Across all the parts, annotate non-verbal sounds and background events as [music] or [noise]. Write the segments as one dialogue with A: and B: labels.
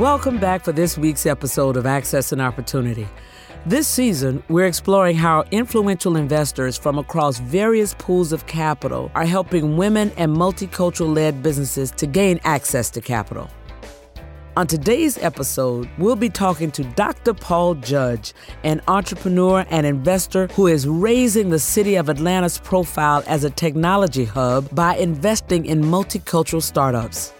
A: Welcome back for this week's episode of Access and Opportunity. This season, we're exploring how influential investors from across various pools of capital are helping women and multicultural led businesses to gain access to capital. On today's episode, we'll be talking to Dr. Paul Judge, an entrepreneur and investor who is raising the city of Atlanta's profile as a technology hub by investing in multicultural startups.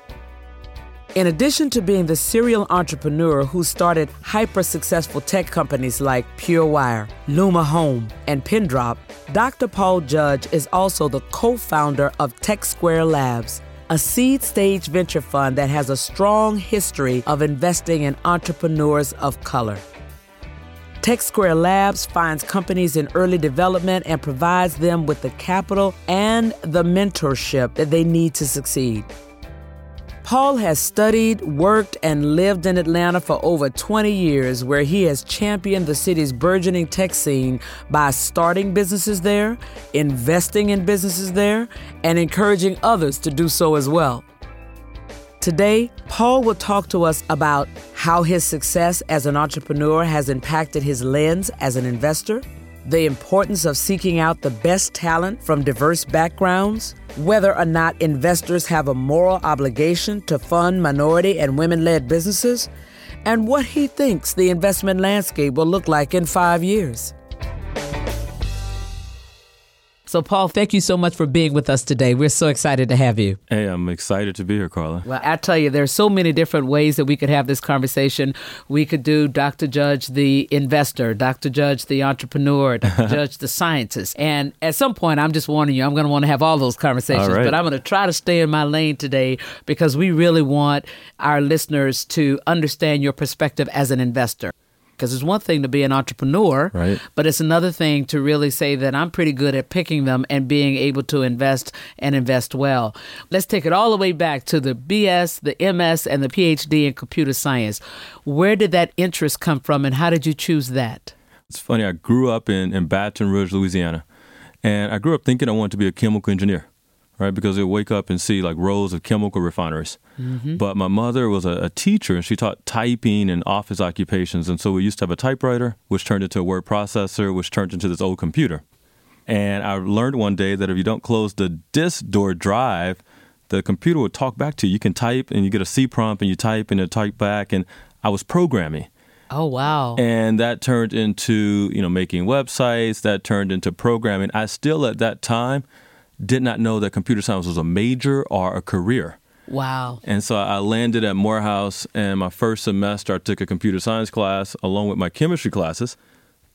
A: In addition to being the serial entrepreneur who started hyper successful tech companies like PureWire, Luma Home, and Pindrop, Dr. Paul Judge is also the co founder of Tech Square Labs, a seed stage venture fund that has a strong history of investing in entrepreneurs of color. Tech Square Labs finds companies in early development and provides them with the capital and the mentorship that they need to succeed. Paul has studied, worked, and lived in Atlanta for over 20 years, where he has championed the city's burgeoning tech scene by starting businesses there, investing in businesses there, and encouraging others to do so as well. Today, Paul will talk to us about how his success as an entrepreneur has impacted his lens as an investor the importance of seeking out the best talent from diverse backgrounds, whether or not investors have a moral obligation to fund minority and women led businesses, and what he thinks the investment landscape will look like in five years. So, Paul, thank you so much for being with us today. We're so excited to have you.
B: Hey, I'm excited to be here, Carla.
A: Well, I tell you, there's so many different ways that we could have this conversation. We could do Dr. Judge, the investor, Dr. Judge, the entrepreneur, [laughs] Dr. Judge, the scientist. And at some point, I'm just warning you, I'm going to want to have all those conversations.
B: All right.
A: But I'm going to try to stay in my lane today because we really want our listeners to understand your perspective as an investor because it's one thing to be an entrepreneur,
B: right.
A: but it's another thing to really say that I'm pretty good at picking them and being able to invest and invest well. Let's take it all the way back to the BS, the MS, and the PhD in computer science. Where did that interest come from, and how did you choose that?
B: It's funny. I grew up in, in Baton Rouge, Louisiana, and I grew up thinking I wanted to be a chemical engineer right? Because they wake up and see like rows of chemical refineries. Mm-hmm. But my mother was a, a, teacher and she taught typing and office occupations. And so we used to have a typewriter, which turned into a word processor, which turned into this old computer. And I learned one day that if you don't close the disk door drive, the computer would talk back to you. You can type and you get a C prompt and you type and it type back. And I was programming.
A: Oh wow.
B: And that turned into, you know, making websites, that turned into programming. I still at that time did not know that computer science was a major or a career.
A: Wow.
B: And so I landed at Morehouse, and my first semester, I took a computer science class along with my chemistry classes.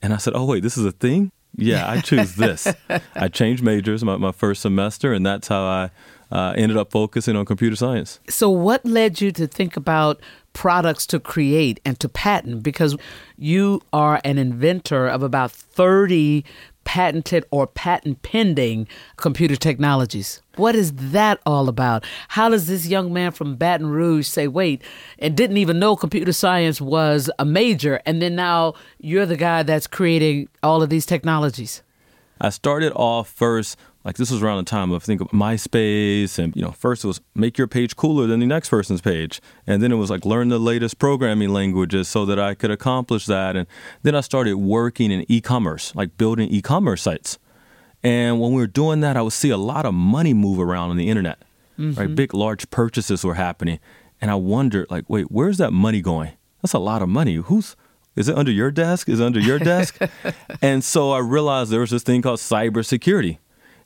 B: And I said, oh, wait, this is a thing? Yeah, I choose this. [laughs] I changed majors my, my first semester, and that's how I uh, ended up focusing on computer science.
A: So, what led you to think about products to create and to patent? Because you are an inventor of about 30 patented or patent pending computer technologies. What is that all about? How does this young man from Baton Rouge say, wait, and didn't even know computer science was a major, and then now you're the guy that's creating all of these technologies?
B: I started off first like this was around the time of I think of MySpace and you know first it was make your page cooler than the next person's page. And then it was like learn the latest programming languages so that I could accomplish that. And then I started working in e-commerce like building e-commerce sites. And when we were doing that I would see a lot of money move around on the internet. Mm-hmm. right big large purchases were happening. And I wondered like wait where's that money going? That's a lot of money. Who's is it under your desk? Is it under your desk? [laughs] and so I realized there was this thing called cybersecurity.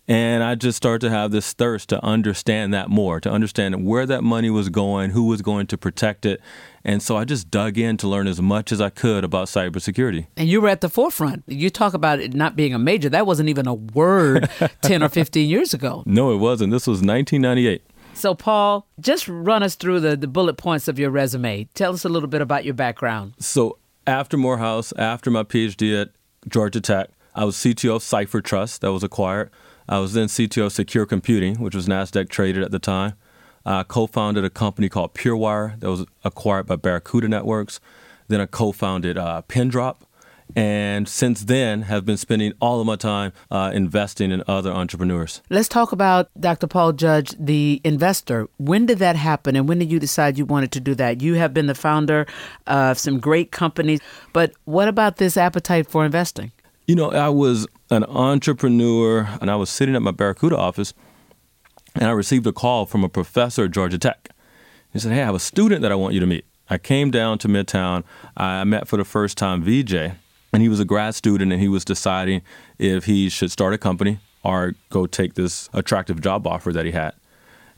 B: And I just started to have this thirst to understand that more, to understand where that money was going, who was going to protect it. And so I just dug in to learn as much as I could about cybersecurity.
A: And you were at the forefront. You talk about it not being a major. That wasn't even a word [laughs] 10 or 15 years ago.
B: No, it wasn't. This was 1998.
A: So, Paul, just run us through the, the bullet points of your resume. Tell us a little bit about your background.
B: So, after Morehouse, after my PhD at Georgia Tech, I was CTO of CipherTrust that was acquired. I was then CTO of Secure Computing, which was NASDAQ traded at the time. I co founded a company called PureWire that was acquired by Barracuda Networks. Then I co founded uh, Pindrop. And since then have been spending all of my time uh, investing in other entrepreneurs.
A: Let's talk about Dr. Paul Judge, the investor. When did that happen, and when did you decide you wanted to do that? You have been the founder of some great companies, but what about this appetite for investing?
B: You know, I was an entrepreneur, and I was sitting at my Barracuda office, and I received a call from a professor at Georgia Tech. He said, "Hey, I have a student that I want you to meet." I came down to Midtown. I met for the first time VJ and he was a grad student and he was deciding if he should start a company or go take this attractive job offer that he had.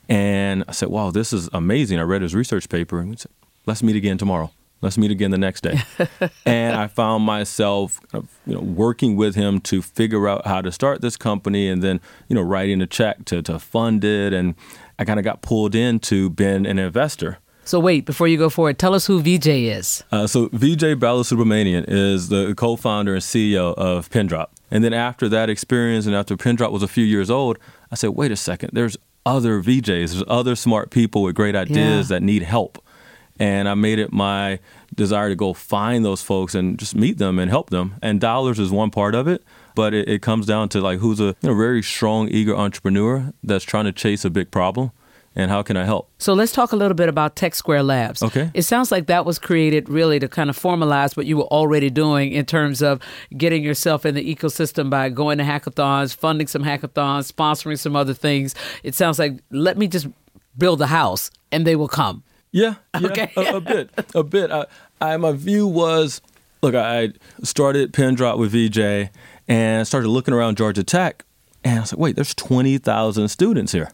B: And I said, wow, this is amazing. I read his research paper and he said, let's meet again tomorrow. Let's meet again the next day. [laughs] and I found myself you know, working with him to figure out how to start this company and then, you know, writing a check to, to fund it. And I kind of got pulled into being an investor.
A: So wait, before you go forward, tell us who VJ is.
B: Uh, so VJ Balasubramaniyan is the co-founder and CEO of Pindrop. And then after that experience, and after Pindrop was a few years old, I said, wait a second, there's other VJs, there's other smart people with great ideas yeah. that need help. And I made it my desire to go find those folks and just meet them and help them. And dollars is one part of it, but it, it comes down to like who's a you know, very strong, eager entrepreneur that's trying to chase a big problem and how can I help?
A: So let's talk a little bit about Tech Square Labs.
B: Okay.
A: It sounds like that was created really to kind of formalize what you were already doing in terms of getting yourself in the ecosystem by going to hackathons, funding some hackathons, sponsoring some other things. It sounds like let me just build a house and they will come.
B: Yeah, [laughs] yeah okay. a, a, bit, a bit. I, I, my view was, look, I started Pindrop with VJ and started looking around Georgia Tech, and I was like, wait, there's twenty thousand students here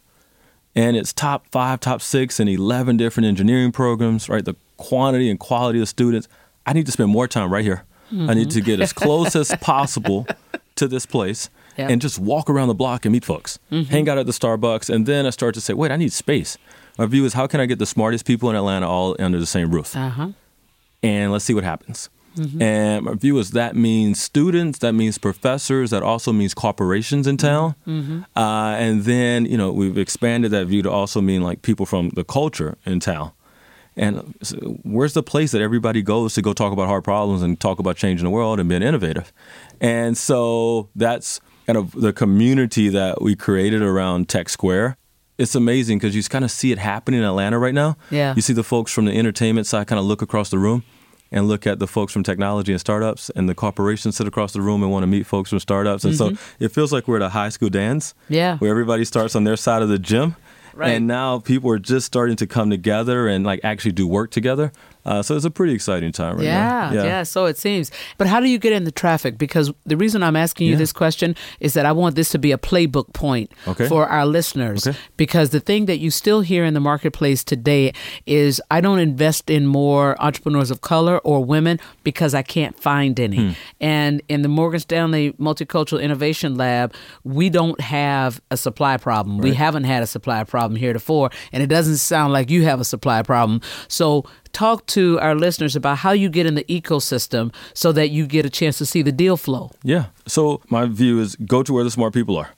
B: and it's top five, top six in 11 different engineering programs, right? The quantity and quality of students. I need to spend more time right here. Mm-hmm. I need to get as close as [laughs] possible to this place yep. and just walk around the block and meet folks, mm-hmm. hang out at the Starbucks. And then I start to say, wait, I need space. My view is how can I get the smartest people in Atlanta all under the same roof? Uh-huh. And let's see what happens. Mm-hmm. And my view is that means students, that means professors, that also means corporations in town. Mm-hmm. Uh, and then, you know, we've expanded that view to also mean like people from the culture in town. And where's the place that everybody goes to go talk about hard problems and talk about changing the world and being innovative? And so that's kind of the community that we created around Tech Square it's amazing because you kind of see it happening in Atlanta right now.
A: Yeah.
B: You see the folks from the entertainment side kind of look across the room and look at the folks from technology and startups, and the corporations sit across the room and want to meet folks from startups. And mm-hmm. so it feels like we're at a high school dance,
A: yeah,
B: where everybody starts on their side of the gym. Right. And now people are just starting to come together and like actually do work together. Uh, so it's a pretty exciting time right
A: yeah,
B: now.
A: Yeah, yeah, so it seems. But how do you get in the traffic? Because the reason I'm asking you yeah. this question is that I want this to be a playbook point
B: okay.
A: for our listeners.
B: Okay.
A: Because the thing that you still hear in the marketplace today is I don't invest in more entrepreneurs of color or women because I can't find any. Hmm. And in the Morgan Stanley Multicultural Innovation Lab, we don't have a supply problem. Right. We haven't had a supply problem heretofore, and it doesn't sound like you have a supply problem. So talk to our listeners about how you get in the ecosystem so that you get a chance to see the deal flow.
B: Yeah. So my view is go to where the smart people are,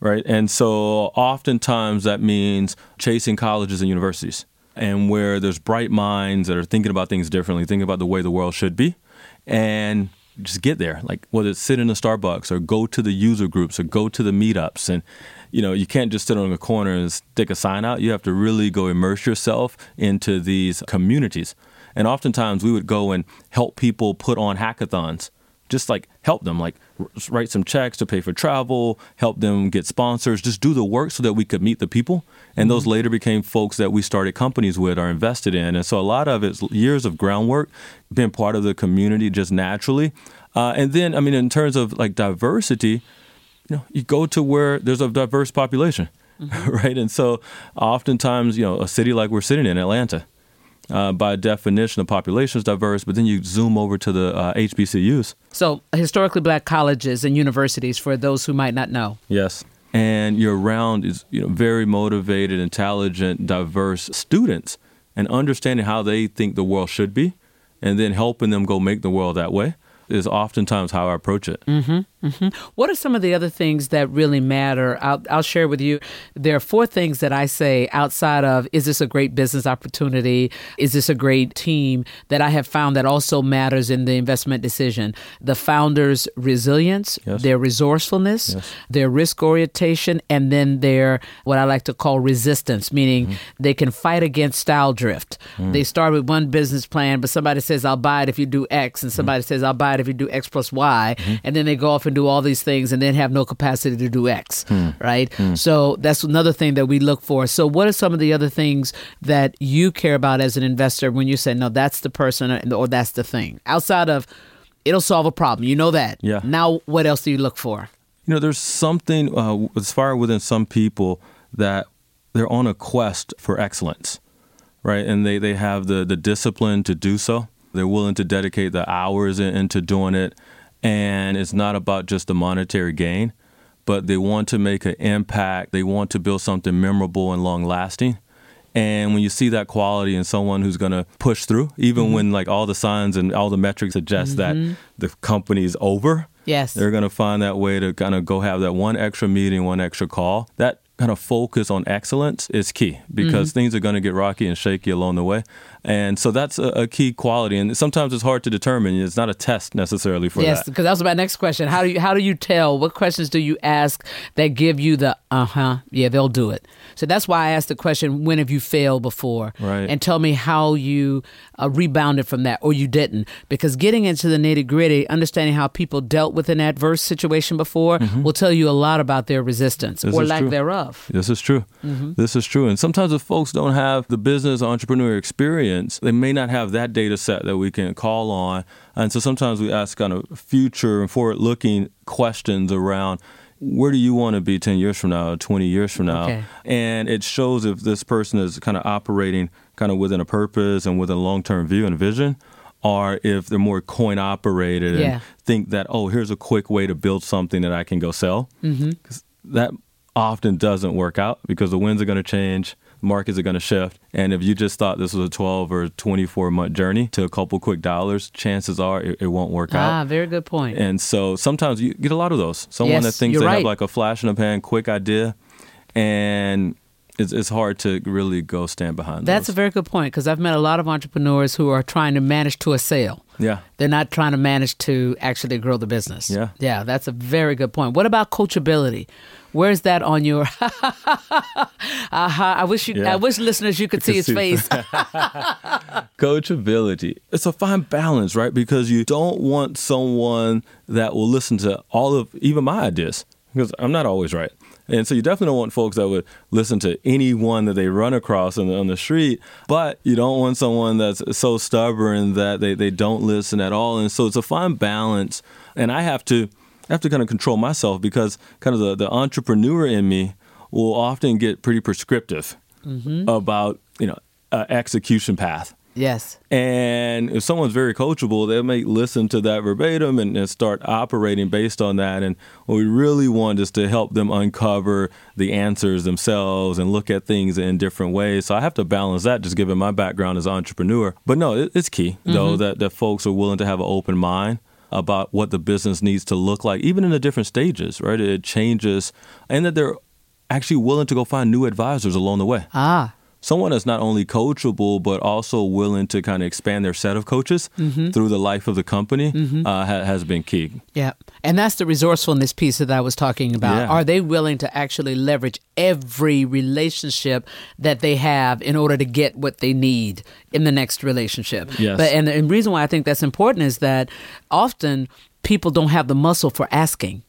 B: right? And so oftentimes that means chasing colleges and universities and where there's bright minds that are thinking about things differently, thinking about the way the world should be. And just get there. Like whether it's sit in a Starbucks or go to the user groups or go to the meetups and you know, you can't just sit on a corner and stick a sign out. You have to really go immerse yourself into these communities. And oftentimes we would go and help people put on hackathons, just like help them, like write some checks to pay for travel, help them get sponsors, just do the work so that we could meet the people. And mm-hmm. those later became folks that we started companies with or invested in. And so a lot of it's years of groundwork, being part of the community just naturally. Uh, and then, I mean, in terms of like diversity, know, you go to where there's a diverse population, mm-hmm. [laughs] right? And so, oftentimes, you know, a city like we're sitting in, Atlanta, uh, by definition, the population is diverse. But then you zoom over to the uh, HBCUs.
A: So, historically black colleges and universities, for those who might not know.
B: Yes, and you're around is you know very motivated, intelligent, diverse students, and understanding how they think the world should be, and then helping them go make the world that way is oftentimes how I approach it.
A: Mm-hmm. Mm-hmm. What are some of the other things that really matter? I'll, I'll share with you. There are four things that I say outside of is this a great business opportunity? Is this a great team that I have found that also matters in the investment decision? The founder's resilience, yes. their resourcefulness, yes. their risk orientation, and then their what I like to call resistance, meaning mm-hmm. they can fight against style drift. Mm-hmm. They start with one business plan, but somebody says, I'll buy it if you do X, and somebody mm-hmm. says, I'll buy it if you do X plus Y. Mm-hmm. And then they go off and do all these things and then have no capacity to do X, hmm. right? Hmm. So that's another thing that we look for. So, what are some of the other things that you care about as an investor when you say, no, that's the person or that's the thing? Outside of it'll solve a problem, you know that.
B: Yeah.
A: Now, what else do you look for?
B: You know, there's something uh, as far within some people that they're on a quest for excellence, right? And they, they have the, the discipline to do so. They're willing to dedicate the hours into doing it and it's not about just the monetary gain, but they want to make an impact. They want to build something memorable and long lasting. And when you see that quality in someone who's going to push through, even mm-hmm. when like all the signs and all the metrics suggest mm-hmm. that the company is over,
A: yes,
B: they're going to find that way to kind of go have that one extra meeting, one extra call. That kind of focus on excellence is key because mm-hmm. things are going to get rocky and shaky along the way. And so that's a, a, key quality. And sometimes it's hard to determine. It's not a test necessarily for
A: yes,
B: that.
A: Yes, because that was my next question. How do you how do you tell? What questions do you ask that give you the uh huh? Yeah, they'll do it. So that's why I asked the question, when have you failed before?
B: Right.
A: And tell me how you uh, rebounded from that or you didn't. Because getting into the nitty gritty, understanding how people dealt with an adverse situation before mm-hmm. will tell you a lot about their resistance
B: this
A: or lack
B: true.
A: thereof.
B: This is true. Mm-hmm. This is true. And sometimes if folks don't have the business entrepreneur experience, they may not have that data set that we can call on. And so sometimes we ask kind of future and forward looking questions around where do you want to be 10 years from now, 20 years from now?
A: Okay.
B: And it shows if this person is kind of operating kind of within a purpose and with a long term view and vision, or if they're more coin operated
A: yeah.
B: and think that, oh, here's a quick way to build something that I can go sell.
A: Mm-hmm.
B: That often doesn't work out because the winds are going to change markets are going to shift. And if you just thought this was a 12 or 24 month journey to a couple quick dollars, chances are it, it won't work
A: ah,
B: out.
A: Ah, very good point.
B: And so sometimes you get a lot of those. Someone
A: yes,
B: that thinks they
A: right.
B: have like a flash in the pan, quick idea, and it's, it's hard to really go stand behind
A: That's
B: those.
A: a very good point because I've met a lot of entrepreneurs who are trying to manage to a sale.
B: Yeah.
A: They're not trying to manage to actually grow the business.
B: Yeah.
A: Yeah, that's a very good point. What about coachability? Where's that on your? [laughs] uh-huh. I wish you. Yeah. I wish listeners you could you see his see face. [laughs] [laughs]
B: Coachability. It's a fine balance, right? Because you don't want someone that will listen to all of even my ideas because I'm not always right. And so you definitely don't want folks that would listen to anyone that they run across on the, on the street, but you don't want someone that's so stubborn that they, they don't listen at all. And so it's a fine balance. And I have to have to kind of control myself because kind of the, the entrepreneur in me will often get pretty prescriptive mm-hmm. about, you know, uh, execution path.
A: Yes.
B: And if someone's very coachable, they may listen to that verbatim and, and, start operating based on that. And what we really want is to help them uncover the answers themselves and look at things in different ways. So I have to balance that just given my background as an entrepreneur. But no, it, it's key, mm-hmm. though, that, that folks are willing to have an open mind about what the business needs to look like, even in the different stages, right? It changes, and that they're actually willing to go find new advisors along the way.
A: Ah
B: someone that's not only coachable but also willing to kind of expand their set of coaches mm-hmm. through the life of the company mm-hmm. uh, ha- has been key.
A: Yeah, and that's the resourcefulness piece that I was talking about.
B: Yeah.
A: Are they willing to actually leverage every relationship that they have in order to get what they need in the next relationship?
B: Yes.
A: But and the reason why I think that's important is that often people don't have the muscle for asking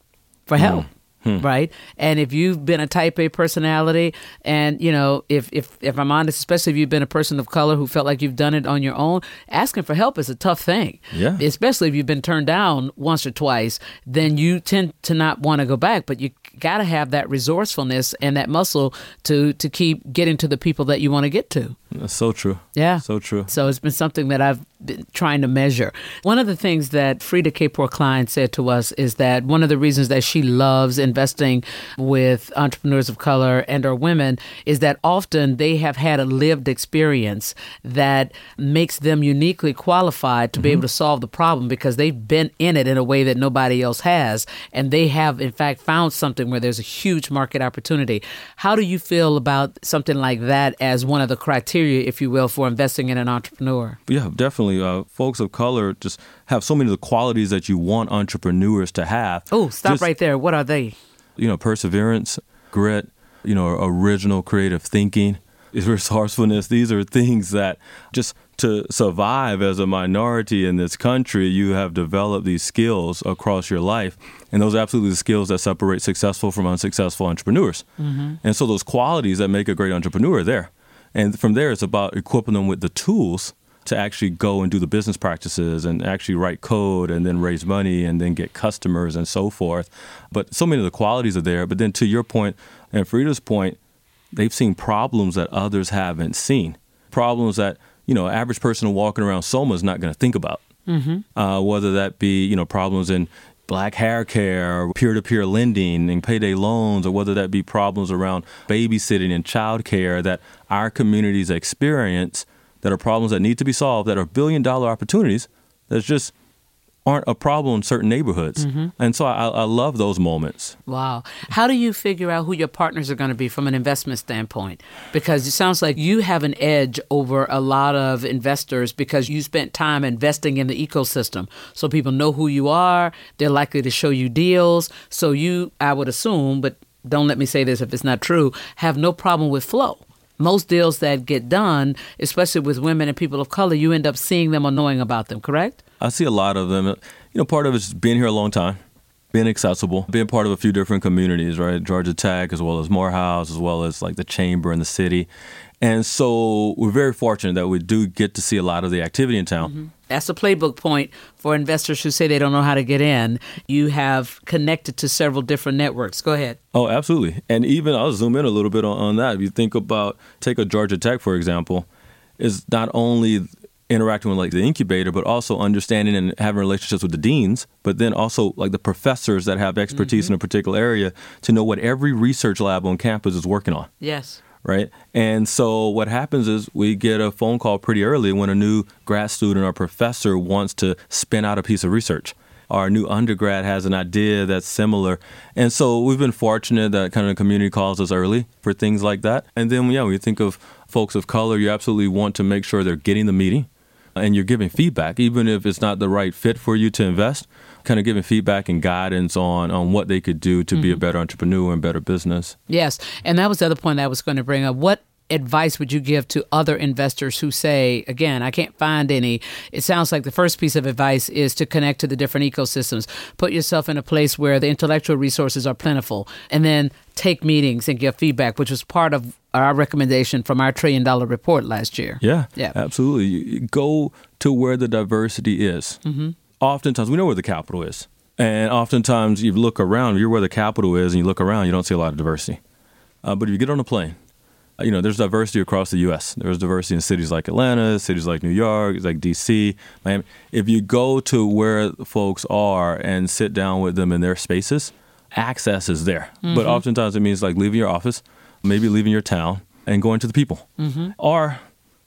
A: for help. Mm. Hmm. Right. And if you've been a type A personality and, you know, if, if, if I'm honest, especially if you've been a person of color who felt like you've done it on your own, asking for help is a tough thing.
B: Yeah.
A: Especially if you've been turned down once or twice, then you tend to not want to go back. But you got to have that resourcefulness and that muscle to, to keep getting to the people that you want to get to.
B: That's so true.
A: Yeah.
B: So true.
A: So it's been something that I've trying to measure. One of the things that Freada Kapor Klein said to us is that one of the reasons that she loves investing with entrepreneurs of color and or women is that often they have had a lived experience that makes them uniquely qualified to mm-hmm. be able to solve the problem because they've been in it in a way that nobody else has and they have in fact found something where there's a huge market opportunity. How do you feel about something like that as one of the criteria if you will for investing in an entrepreneur?
B: Yeah, definitely uh, folks of color just have so many of the qualities that you want entrepreneurs to have.
A: Oh, stop
B: just,
A: right there. What are they?
B: You know, perseverance, grit, you know, original creative thinking, [laughs] resourcefulness. These are things that just to survive as a minority in this country, you have developed these skills across your life. And those are absolutely the skills that separate successful from unsuccessful entrepreneurs. Mm-hmm. And so those qualities that make a great entrepreneur are there. And from there, it's about equipping them with the tools to actually go and do the business practices and actually write code and then raise money and then get customers and so forth. But so many of the qualities are there. But then to your point and Freada's point, they've seen problems that others haven't seen. Problems that, you know, average person walking around SoMa is not going to think about. Mm-hmm. Uh, whether that be, you know, problems in black hair care, or peer to peer lending and payday loans, or whether that be problems around babysitting and child care that our communities experience that are problems that need to be solved that are billion dollar opportunities that just aren't a problem in certain neighborhoods. Mm-hmm. And so I, I, love those moments.
A: Wow. How do you figure out who your partners are going to be from an investment standpoint? Because it sounds like you have an edge over a lot of investors because you spent time investing in the ecosystem. So people know who you are, they're likely to show you deals. So you, I would assume, but don't let me say this if it's not true, have no problem with flow most deals that get done, especially with women and people of color, you end up seeing them or knowing about them, correct?
B: I see a lot of them. You know, part of it's being here a long time, being accessible, being part of a few different communities, right? Georgia Tech, as well as Morehouse, as well as like the Chamber and the city. And so we're very fortunate that we do get to see a lot of the activity in town. Mm-hmm.
A: That's a playbook point for investors who say they don't know how to get in. You have connected to several different networks. Go ahead.
B: Oh, absolutely. And even I'll zoom in a little bit on, on that. If you think about, take a Georgia Tech, for example, is not only interacting with like the incubator, but also understanding and having relationships with the deans, but then also like the professors that have expertise mm-hmm. in a particular area to know what every research lab on campus is working on.
A: Yes
B: right? And so what happens is we get a phone call pretty early when a new grad student or professor wants to spin out a piece of research. Our new undergrad has an idea that's similar. And so we've been fortunate that kind of the community calls us early for things like that. And then, yeah, when you think of folks of color, you absolutely want to make sure they're getting the meeting and you're giving feedback, even if it's not the right fit for you to invest kind of giving feedback and guidance on on what they could do to mm-hmm. be a mm-hmm. better entrepreneur and better business.
A: Yes, and that was the other point I was going to bring up. What advice would you give to other investors who say, again, I can't find any? It sounds like the first piece of advice is to connect to the different ecosystems. Put yourself in a place where the intellectual resources are plentiful, and then take meetings and give feedback, which was part of our recommendation from our trillion dollar report last year.
B: Yeah, yeah, absolutely. You go to where the diversity is. Mm-hmm oftentimes we know where the capital is. And oftentimes you look around, you're where the capital is, and you look around, you don't see a lot of diversity. Uh, but if you get on a plane, you know, there's diversity across the U.S. There's diversity in cities like Atlanta, cities like New York, like D.C., Miami. If you go to where folks are and sit down with them in their spaces, access is there. Mm-hmm. But oftentimes it means like leaving your office, maybe leaving your town, and going to the people. Mm-hmm. Or,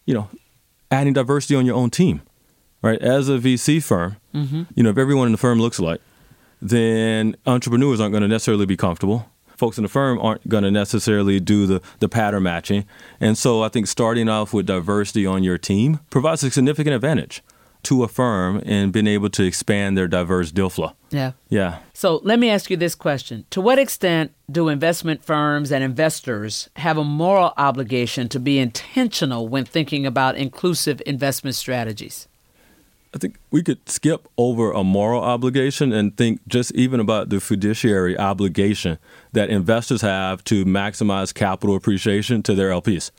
B: you know, adding diversity on your own team right? As a VC firm, mm-hmm. you know, if everyone in the firm looks alike, then entrepreneurs aren't going to necessarily be comfortable. Folks in the firm aren't going to necessarily do the, the pattern matching. And so I think starting off with diversity on your team provides a significant advantage to a firm in being able to expand their diverse deal flow.
A: Yeah.
B: Yeah.
A: So let me ask you this question To what extent do investment firms and investors have a moral obligation to be intentional when thinking about inclusive investment strategies?
B: I think we could skip over a moral obligation and think just even about the fiduciary obligation that investors have to maximize capital appreciation to their LPs.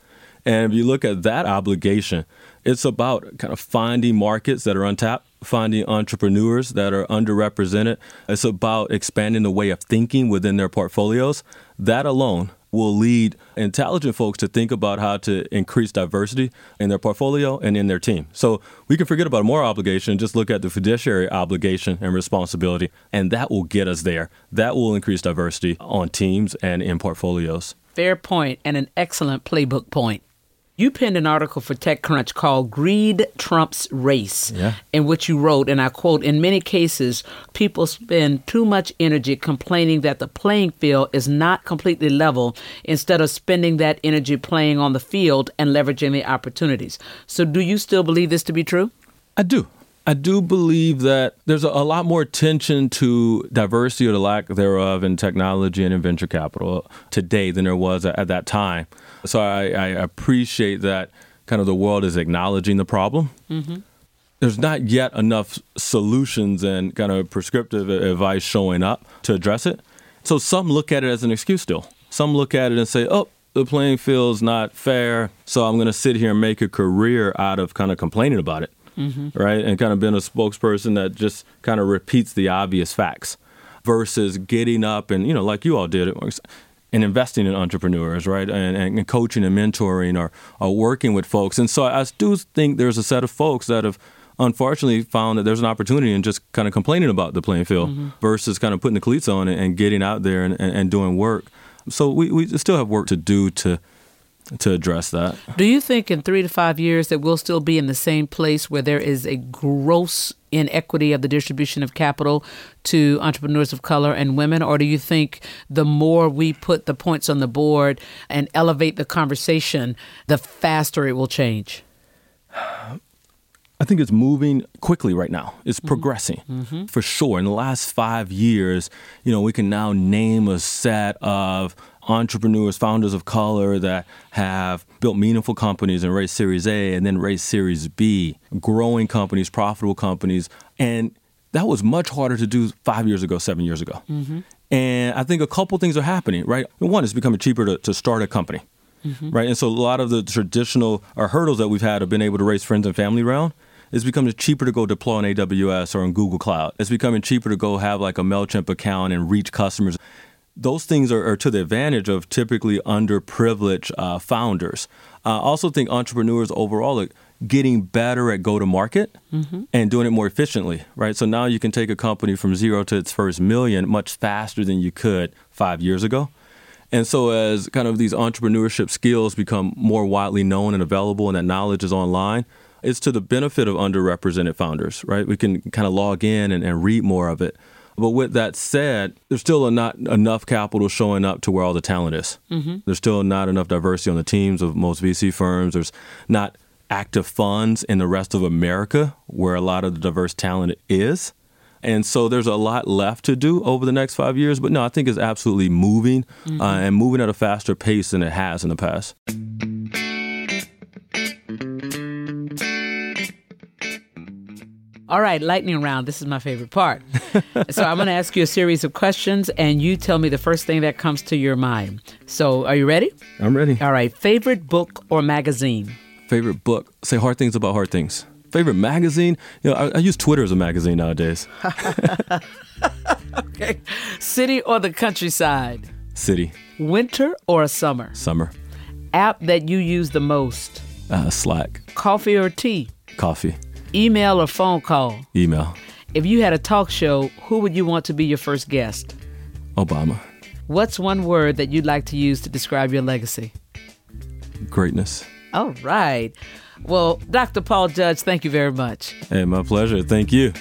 B: And if you look at that obligation, it's about kind of finding markets that are untapped, finding entrepreneurs that are underrepresented. It's about expanding the way of thinking within their portfolios. That alone, will lead intelligent folks to think about how to increase diversity in their portfolio and in their team. So we can forget about a moral obligation, just look at the fiduciary obligation and responsibility, and that will get us there. That will increase diversity on teams and in portfolios.
A: Fair point and an excellent playbook point. You penned an article for TechCrunch called Greed Trumps Race,
B: yeah.
A: in which you wrote, and I quote, in many cases, people spend too much energy complaining that the playing field is not completely level instead of spending that energy playing on the field and leveraging the opportunities. So, do you still believe this to be true?
B: I do. I do believe that there's a, lot more attention to diversity or the lack thereof in technology and in venture capital today than there was at, at that time. So I, I, appreciate that kind of the world is acknowledging the problem. Mm-hmm. There's not yet enough solutions and kind of prescriptive advice showing up to address it. So some look at it as an excuse still. Some look at it and say, oh, the playing field's not fair, so I'm going to sit here and make a career out of kind of complaining about it mm-hmm. right? And kind of being a spokesperson that just kind of repeats the obvious facts versus getting up and, you know, like you all did, and investing in entrepreneurs, right? And, and coaching and mentoring or, or working with folks. And so I do think there's a set of folks that have unfortunately found that there's an opportunity in just kind of complaining about the playing field mm-hmm. versus kind of putting the cleats on and, and getting out there and, and, and doing work. So we, we still have work to do to to address that.
A: Do you think in three to five years that we'll still be in the same place where there is a gross inequity of the distribution of capital to entrepreneurs of color and women? Or do you think the more we put the points on the board and elevate the conversation, the faster it will change?
B: I think it's moving quickly right now. It's mm-hmm. progressing mm-hmm. for sure. In the last five years, you know, we can now name a set of entrepreneurs, founders of color that have built meaningful companies and raised Series A and then raised Series B, growing companies, profitable companies. And that was much harder to do five years ago, seven years ago. Mm-hmm. And I think a couple things are happening, right? One, it's becoming cheaper to, to start a company, mm-hmm. right? And so a lot of the traditional or hurdles that we've had have been able to raise friends and family around. It's becoming cheaper to go deploy on AWS or on Google Cloud. It's becoming cheaper to go have like a MailChimp account and reach customers those things are, are, to the advantage of typically underprivileged uh, founders. I also think entrepreneurs overall are getting better at go to market mm-hmm. and doing it more efficiently, right? So now you can take a company from zero to its first million much faster than you could five years ago. And so, as kind of these entrepreneurship skills become more widely known and available, and that knowledge is online, it's to the benefit of underrepresented founders, right? We can kind of log in and, and read more of it. But with that said, there's still not enough capital showing up to where all the talent is. Mm-hmm. There's still not enough diversity on the teams of most VC firms. There's not active funds in the rest of America where a lot of the diverse talent is. And so there's a lot left to do over the next five years. But no, I think it's absolutely moving mm-hmm. uh, and moving at a faster pace than it has in the past.
A: All right, lightning round. This is my favorite part. so I'm going to ask you a series of questions, and you tell me the first thing that comes to your mind. So are you ready?
B: I'm ready.
A: All right. Favorite book or magazine?
B: Favorite book. Say hard things about hard things. Favorite magazine? You know, I, I use Twitter as a magazine nowadays. [laughs]
A: okay. City or the countryside?
B: City.
A: Winter or a summer?
B: Summer.
A: App that you use the most?
B: Uh, Slack.
A: Coffee or tea?
B: Coffee.
A: Email or phone call?
B: Email.
A: If you had a talk show, who would you want to be your first guest?
B: Obama.
A: What's one word that you'd like to use to describe your legacy?
B: Greatness.
A: All right. Well, Dr. Paul Judge, thank you very much.
B: Hey, my pleasure. Thank you.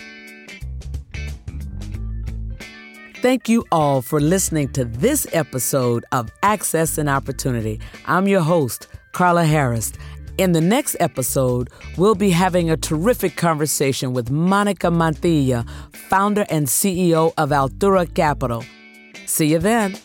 A: Thank you all for listening to this episode of Access and Opportunity. I'm your host, Carla Harris, in the next episode, we'll be having a terrific conversation with Monica Mantilla, founder and CEO of Altura Capital. See you then.